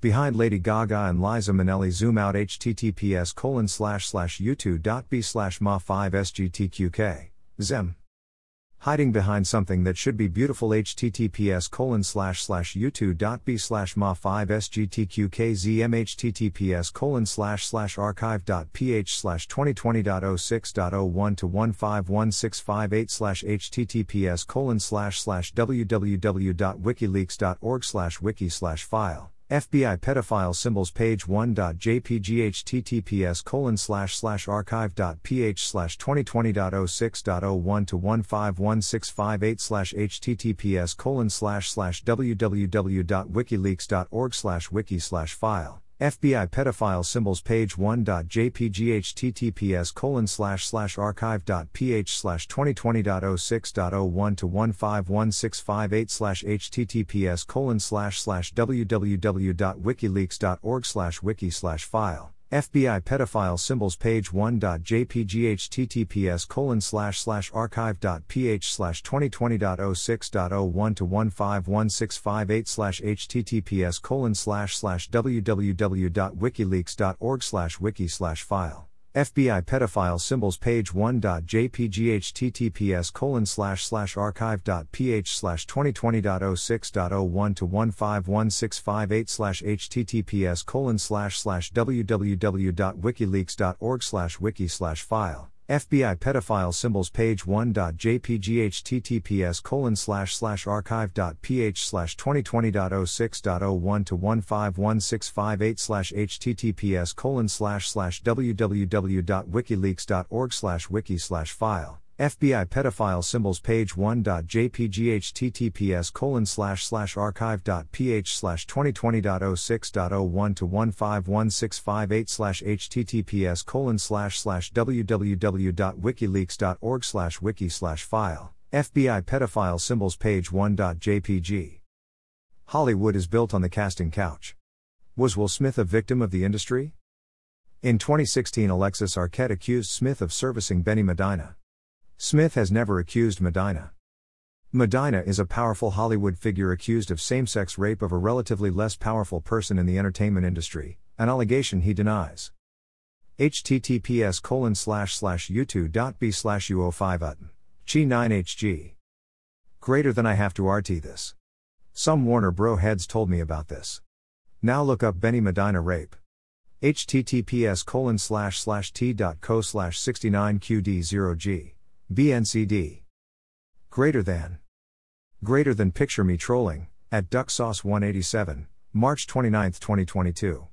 Behind Lady Gaga and Liza Minnelli zoom out https colon slash slash youtu.be slash ma 5 sgtqk. Zem. Hiding behind something that should be beautiful https colon slash slash youtu.be slash ma 5 sgtqkzm https colon slash slash archive.ph slash 2020.06.01 to 151658 slash https colon slash slash www.wikileaks.org slash wiki slash file FBI pedophile symbols page 1.jpg https colon slash slash archive.ph slash 2020.06.01 to 151658 slash https colon slash slash www.wikileaks.org slash wiki slash file FBI pedophile symbols page 1.jpg https colon slash slash archive.ph slash 2020.06.01 to 151658 slash https colon slash slash www.wikileaks.org slash wiki slash file FBI pedophile symbols page 1.jpg https colon slash slash archive.ph slash 2020.06.01 to 151658 slash https colon slash slash www.wikileaks.org slash wiki slash file FBI pedophile symbols page 1.jpg https colon slash slash archive.ph slash 2020.06.01 to 151658 slash https colon slash slash www.wikileaks.org slash wiki slash file FBI pedophile symbols page 1.jpg https colon slash slash archive.ph slash 2020.06.01 to 151658 slash https colon slash slash www.wikileaks.org slash wiki slash file FBI pedophile symbols page 1.jpg https colon slash slash archive.ph slash 2020.06.01 to 151658 slash https colon slash slash www.wikileaks.org slash wiki slash file FBI pedophile symbols page 1.jpg Hollywood is built on the casting couch. Was Will Smith a victim of the industry? In 2016 Alexis Arquette accused Smith of servicing Benny Medina. Smith has never accused Medina. Medina is a powerful Hollywood figure accused of same sex rape of a relatively less powerful person in the entertainment industry, an allegation he denies. https colon slash slash youtu.be slash u05 utn. Chi 9hg. Greater than I have to RT this. Some Warner Bro heads told me about this. Now look up Benny Medina rape. https colon slash slash t.co slash 69qd0g. BNCD. Greater than. Greater than picture me trolling, at Duck Sauce 187, March 29, 2022.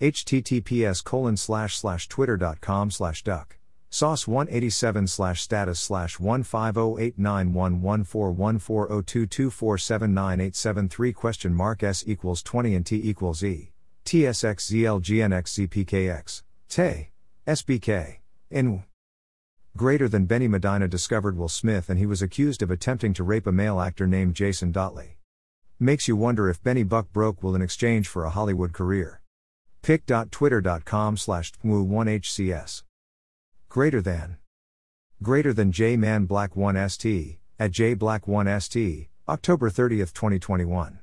https colon slash slash twitter.com slash duck. Sauce 187 slash status slash 1508911414022479873 question mark s equals 20 and t equals e. TSXZLGNXZPKX. Te. SBK. In. Greater than Benny Medina discovered Will Smith and he was accused of attempting to rape a male actor named Jason Dotley. Makes you wonder if Benny Buck broke Will in exchange for a Hollywood career. pic.twitter.com slash 1hcs Greater than. Greater than J Man Black 1 ST, at J Black 1 ST, October 30, 2021.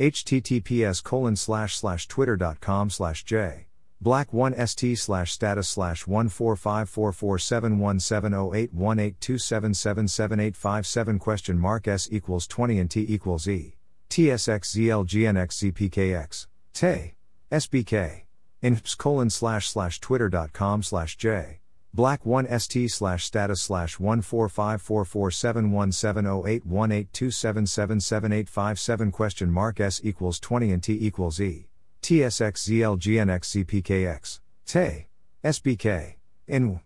https colon slash slash twitter.com slash J. Black 1 ST slash status slash 1454471708182777857 question mark S equals 20 and T equals E. TSXZLGNXZPKX. Te. SBK. Inps colon slash slash twitter.com slash J. Black 1 ST slash status slash 1454471708182777857 question mark S equals 20 and T equals E. TSXZLGNXCPKX, TE, SBK, INW.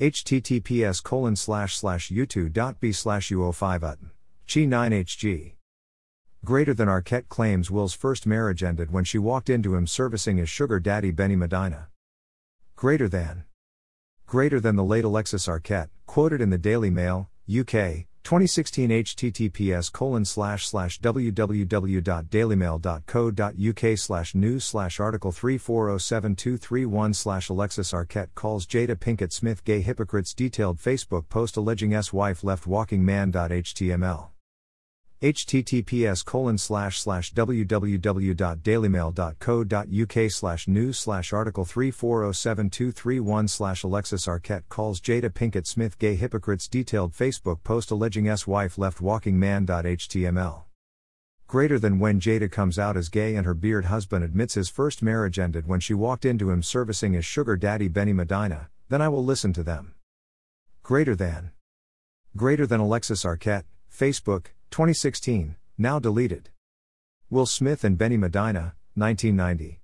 https colon slash slash youtu.be slash u05 utn. Chi 9hg. Greater than Arquette claims Will's first marriage ended when she walked into him servicing his sugar daddy Benny Medina. Greater than. Greater than the late Alexis Arquette, quoted in the Daily Mail, UK, 2016 https colon slash slash www.dailymail.co.uk slash news slash article 3407231 slash Alexis Arquette calls Jada Pinkett Smith gay hypocrites detailed Facebook post alleging S wife left walking man.html https colon slash slash www.dailymail.co.uk slash news slash article 3407231 slash Alexis Arquette calls Jada Pinkett Smith gay hypocrites detailed Facebook post alleging S wife left walking man.html. Greater than when Jada comes out as gay and her beard husband admits his first marriage ended when she walked into him servicing his sugar daddy Benny Medina, then I will listen to them. Greater than. Greater than Alexis Arquette, Facebook, 2016, now deleted. Will Smith and Benny Medina, 1990.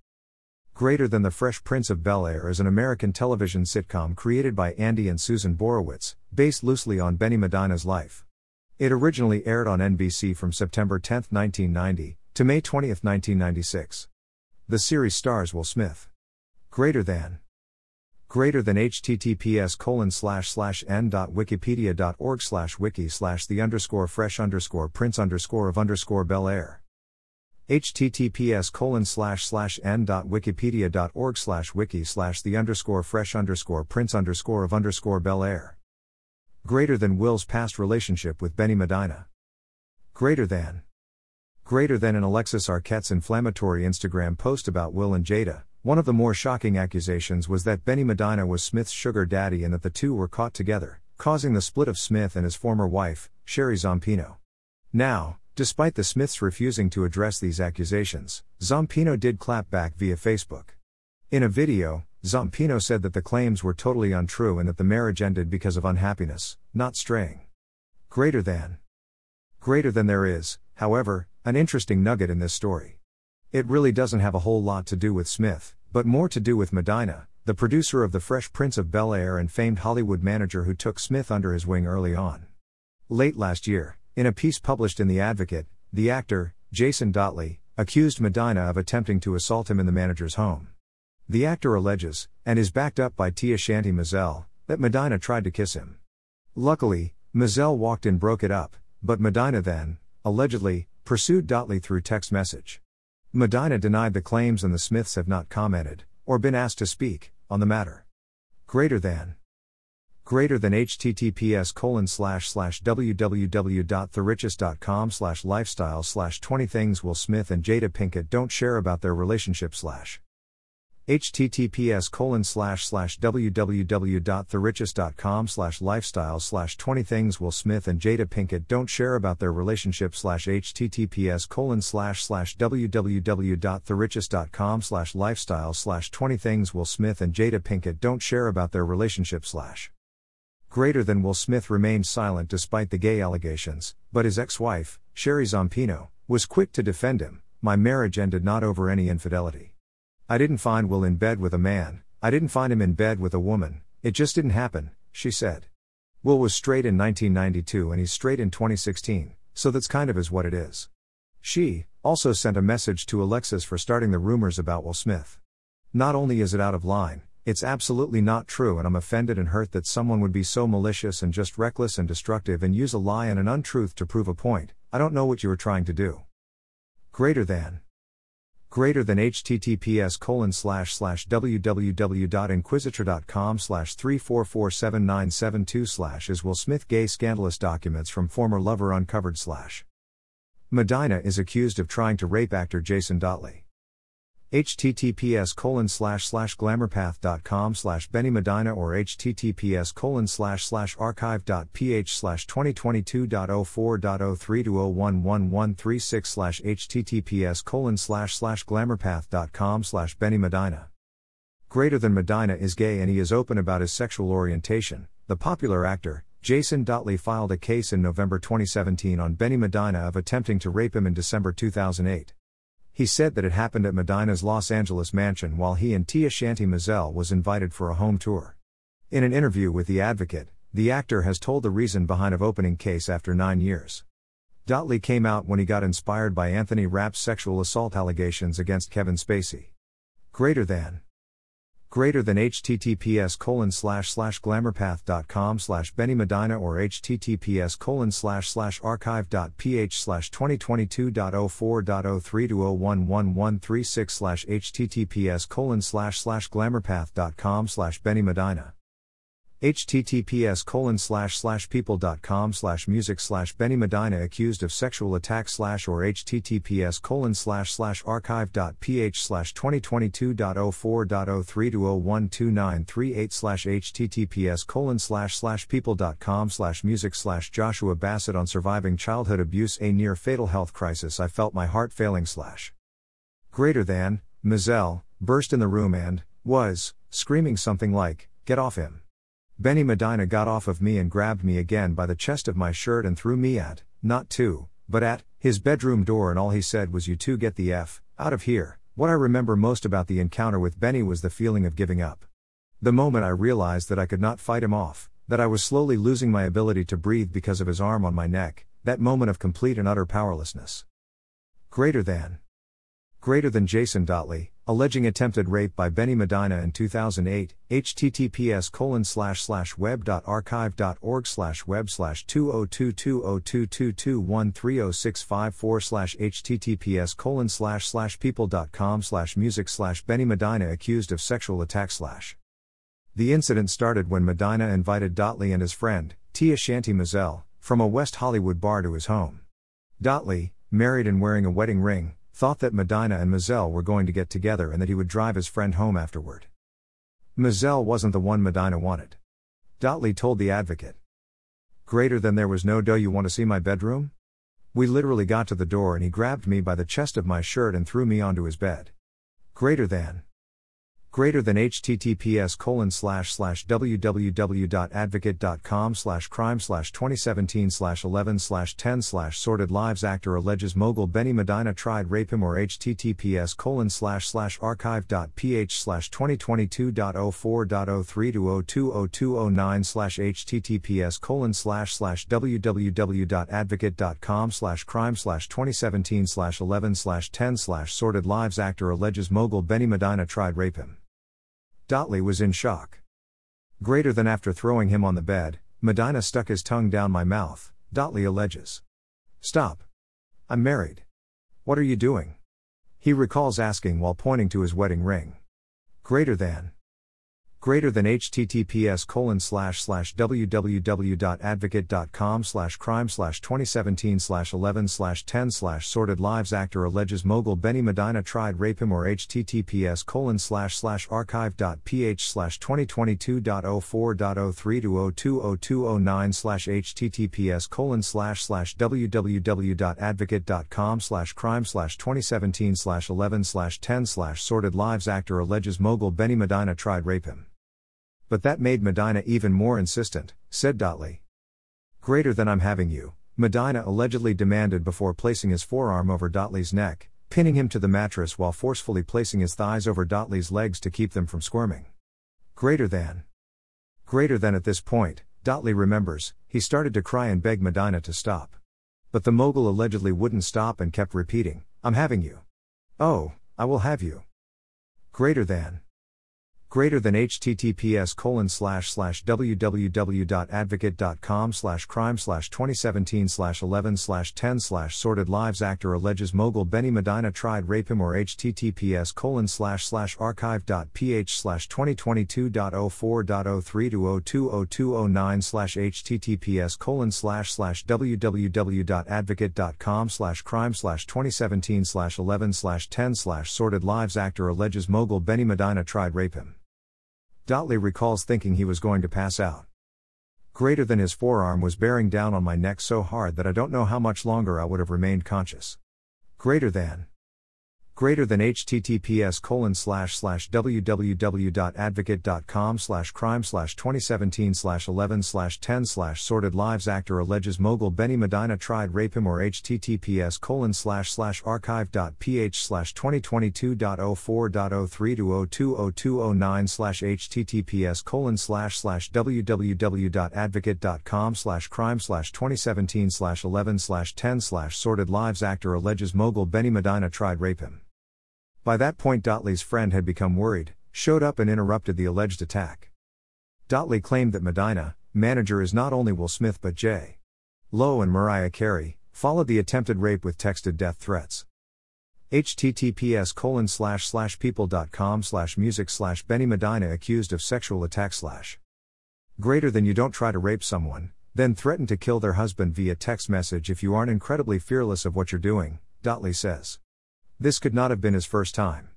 Greater Than the Fresh Prince of Bel Air is an American television sitcom created by Andy and Susan Borowitz, based loosely on Benny Medina's life. It originally aired on NBC from September 10, 1990, to May 20, 1996. The series stars Will Smith. Greater Than greater than https colon slash slash n dot wikipedia dot org slash wiki slash the underscore fresh underscore prince underscore of underscore bel air. Https colon slash slash n dot wikipedia dot org slash wiki slash the underscore fresh underscore prince underscore of underscore bel air. Greater than will's past relationship with benny medina. Greater than. Greater than in alexis arquette's inflammatory instagram post about will and jada one of the more shocking accusations was that Benny Medina was Smith's sugar daddy and that the two were caught together, causing the split of Smith and his former wife, Sheree Zampino. Now, despite the Smiths refusing to address these accusations, Zampino did clap back via Facebook. In a video, Zampino said that the claims were totally untrue and that the marriage ended because of unhappiness, not straying. Greater than. Greater than there is, however, an interesting nugget in this story. It really doesn't have a whole lot to do with Smith, but more to do with Medina, the producer of The Fresh Prince of Bel Air and famed Hollywood manager who took Smith under his wing early on. Late last year, in a piece published in The Advocate, the actor, Jason Dotley, accused Medina of attempting to assault him in the manager's home. The actor alleges, and is backed up by Tia Shanti Mazel, that Medina tried to kiss him. Luckily, Mazel walked in broke it up, but Medina then, allegedly, pursued Dotley through text message. Medina denied the claims and the Smiths have not commented, or been asked to speak, on the matter. Greater than. Greater than https colon slash slash www.therichest.com slash lifestyle slash 20 things Will Smith and Jada Pinkett don't share about their relationship slash https colon slash slash www.therichest.com slash lifestyle slash 20 things will smith and jada pinkett don't share about their relationship slash https colon slash slash www.therichest.com slash lifestyle slash 20 things will smith and jada pinkett don't share about their relationship slash greater than will smith remained silent despite the gay allegations but his ex-wife sheree zampino was quick to defend him my marriage ended not over any infidelity I didn't find Will in bed with a man, I didn't find him in bed with a woman, it just didn't happen, she said. Will was straight in 1992 and he's straight in 2016, so that's kind of is what it is. She also sent a message to Alexis for starting the rumors about Will Smith. Not only is it out of line, it's absolutely not true, and I'm offended and hurt that someone would be so malicious and just reckless and destructive and use a lie and an untruth to prove a point. I don't know what you were trying to do. Greater than greater than https colon slash slash www.inquisitr.com slash 3447972 slash is Will Smith gay scandalous documents from former lover uncovered slash. Medina is accused of trying to rape actor Jason Dotley https colon slash slash glamourpath.com slash Benny Medina or https colon slash slash archive.ph slash 2022.04.03 slash https colon slash slash glamourpath.com slash Benny Medina. Greater than Medina is gay and he is open about his sexual orientation, the popular actor, Jason Dotley filed a case in November 2017 on Benny Medina of attempting to rape him in December 2008. He said that it happened at Medina's Los Angeles mansion while he and Tia Shanti Mazel was invited for a home tour. In an interview with The Advocate, the actor has told the reason behind of opening case after nine years. Dotley came out when he got inspired by Anthony Rapp's sexual assault allegations against Kevin Spacey. Greater than greater than https colon slash slash glamourpath.com slash Benny Medina or https colon slash slash archive.ph slash 2022.04.03 slash https colon slash slash glamourpath.com slash Benny Medina. Https colon slash slash people.com slash music slash Benny Medina accused of sexual attack slash or https colon slash slash archive.ph slash 2022.04.03 slash https colon slash slash people.com slash music slash Joshua Bassett on surviving childhood abuse a near fatal health crisis I felt my heart failing slash. Greater than Mizelle burst in the room and was screaming something like get off him Benny Medina got off of me and grabbed me again by the chest of my shirt and threw me at, not to, but at, his bedroom door, and all he said was, You two get the F out of here. What I remember most about the encounter with Benny was the feeling of giving up. The moment I realized that I could not fight him off, that I was slowly losing my ability to breathe because of his arm on my neck, that moment of complete and utter powerlessness. Greater than. Greater than Jason Dotley, alleging attempted rape by Benny Medina in 2008, https colon slash slash web.archive.org slash web slash 2022022213065 slash https colon slash slash people.com slash music slash Benny Medina accused of sexual attack slash. The incident started when Medina invited Dotley and his friend, Tia Shanti Mizelle, from a West Hollywood bar to his home. Dotley, married and wearing a wedding ring, thought that Medina and Mizelle were going to get together and that he would drive his friend home afterward. Mizelle wasn't the one Medina wanted. Dotley told the advocate. Greater than there was no dough you want to see my bedroom? We literally got to the door and he grabbed me by the chest of my shirt and threw me onto his bed. Greater than greater than https colon slash slash www.advocate.com slash crime slash 2017 slash 11 slash 10 slash sordid lives actor alleges mogul Benny Medina tried rape him or https colon slash slash archive.ph slash 2022.04.03 slash https colon slash slash www.advocate.com slash crime slash 2017 slash 11 slash 10 slash sordid lives actor alleges mogul Benny Medina tried rape him. Dotley was in shock. Greater than after throwing him on the bed, Medina stuck his tongue down my mouth, Dotley alleges. Stop. I'm married. What are you doing? He recalls asking while pointing to his wedding ring. Greater than greater than https colon slash slash www.advocate.com slash crime slash 2017 slash 11 slash 10 slash sordid lives actor alleges mogul Benny Medina tried rape him or https colon slash slash archive.ph slash 2022.04.03 slash https colon slash slash www.advocate.com slash crime slash 2017 slash 11 slash 10 slash sordid lives actor alleges mogul Benny Medina tried rape him. But that made Medina even more insistent, said Dotley. Greater than I'm having you, Medina allegedly demanded before placing his forearm over Dotley's neck, pinning him to the mattress while forcefully placing his thighs over Dotley's legs to keep them from squirming. Greater than. Greater than at this point, Dotley remembers, he started to cry and beg Medina to stop. But the mogul allegedly wouldn't stop and kept repeating, I'm having you. Oh, I will have you. Greater than greater than https colon slash slash www.advocate.com slash crime slash 2017 slash 11 slash 10 slash sordid lives actor alleges mogul Benny Medina tried rape him or https colon slash slash archive.ph slash 2022.04.03 slash https colon slash slash www.advocate.com slash crime slash 2017 slash 11 slash 10 slash sordid lives actor alleges mogul Benny Medina tried rape him. Dotley recalls thinking he was going to pass out. Greater than his forearm was bearing down on my neck so hard that I don't know how much longer I would have remained conscious. Greater than greater than https colon slash slash www.advocate.com slash crime slash 2017 slash 11 slash 10 slash sordid lives actor alleges mogul Benny Medina tried rape him or https colon slash slash archive.ph slash 2022.04.03 slash https colon slash slash www.advocate.com slash crime slash 2017 slash 11 slash 10 slash sordid lives actor alleges mogul Benny Medina tried rape him. By that point, Dotley's friend had become worried, showed up, and interrupted the alleged attack. Dotley claimed that Medina, manager is not only Will Smith but J. Lo and Mariah Carey, followed the attempted rape with texted death threats. https colon slash slash people.com slash music slash Benny Medina accused of sexual attack slash. Greater than you don't try to rape someone, then threaten to kill their husband via text message if you aren't incredibly fearless of what you're doing, Dotley says. This could not have been his first time.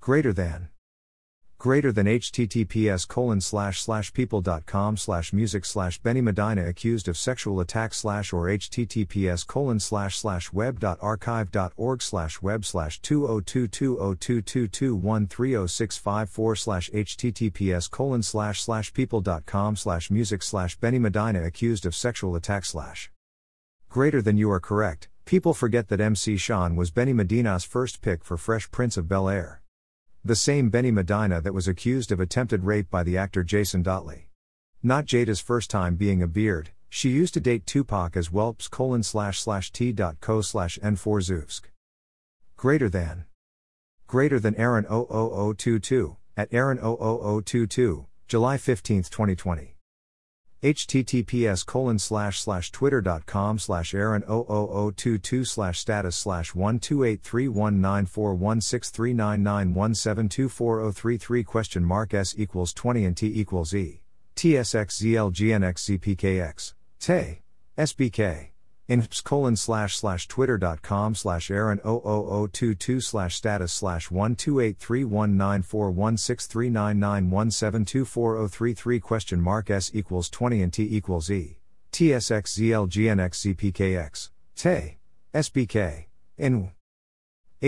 Greater than greater than https colon slash slash people.com slash music slash Benny Medina accused of sexual attack slash or https colon slash slash web.archive.org slash web slash 20220222213065 slash https colon slash slash people.com slash music slash Benny Medina accused of sexual attack slash. Greater than you are correct, people forget that MC Sean was Benny Medina's first pick for Fresh Prince of Bel Air. The same Benny Medina that was accused of attempted rape by the actor Jason Dotley. Not Jada's first time being a beard, she used to date Tupac as whelps colon slash slash t dot co slash n4 Zoosk. Greater than. Greater than Aaron 00022, at Aaron 00022, July 15, 2020 https colon slash slash twitter.com slash aaron 00022 slash status slash 1283194163991724033 question mark s equals 20 and t equals e tsxzlgnxzpkx te sbk Inps colon slash slash twitter.com slash Aaron 00022 slash status slash 1283194163991724033 question mark S equals 20 and T equals E. TSXZLGNXZPKX. Te. SBK. INW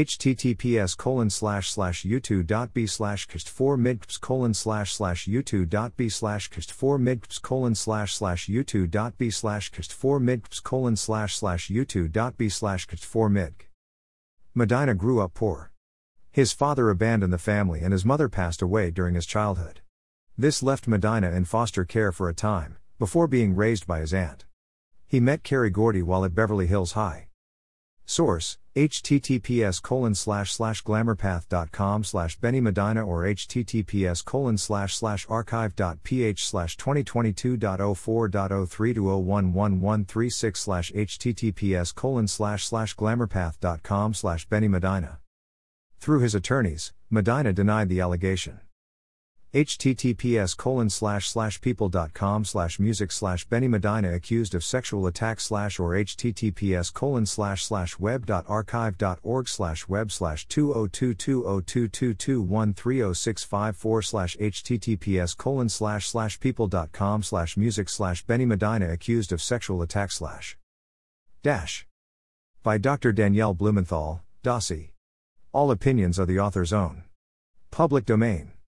https colon slash slash youtu.be slash kst 4 midps colon slash slash youtu.be slash kst 4 midps colon slash slash youtu.be slash kst 4 midps colon slash slash youtu.be slash kst 4 midk. Medina grew up poor. His father abandoned the family and his mother passed away during his childhood. This left Medina in foster care for a time, before being raised by his aunt. He met Kerry Gordy while at Beverly Hills High. Source, https colon slash slash glamourpath.com slash Benny Medina or https colon slash slash archive.ph slash 2022.04.03 slash https colon slash slash glamourpath.com slash Benny Medina. Through his attorneys, Medina denied the allegation https colon slash slash people.com slash music slash Benny Medina accused of sexual attack slash or https colon slash slash web.archive.org slash web slash 20220222130654 slash https colon slash slash people.com slash music slash Benny Medina accused of sexual attack slash dash by Dr. Dannielle Blumenthal, Dossie. All opinions are the author's own. Public domain.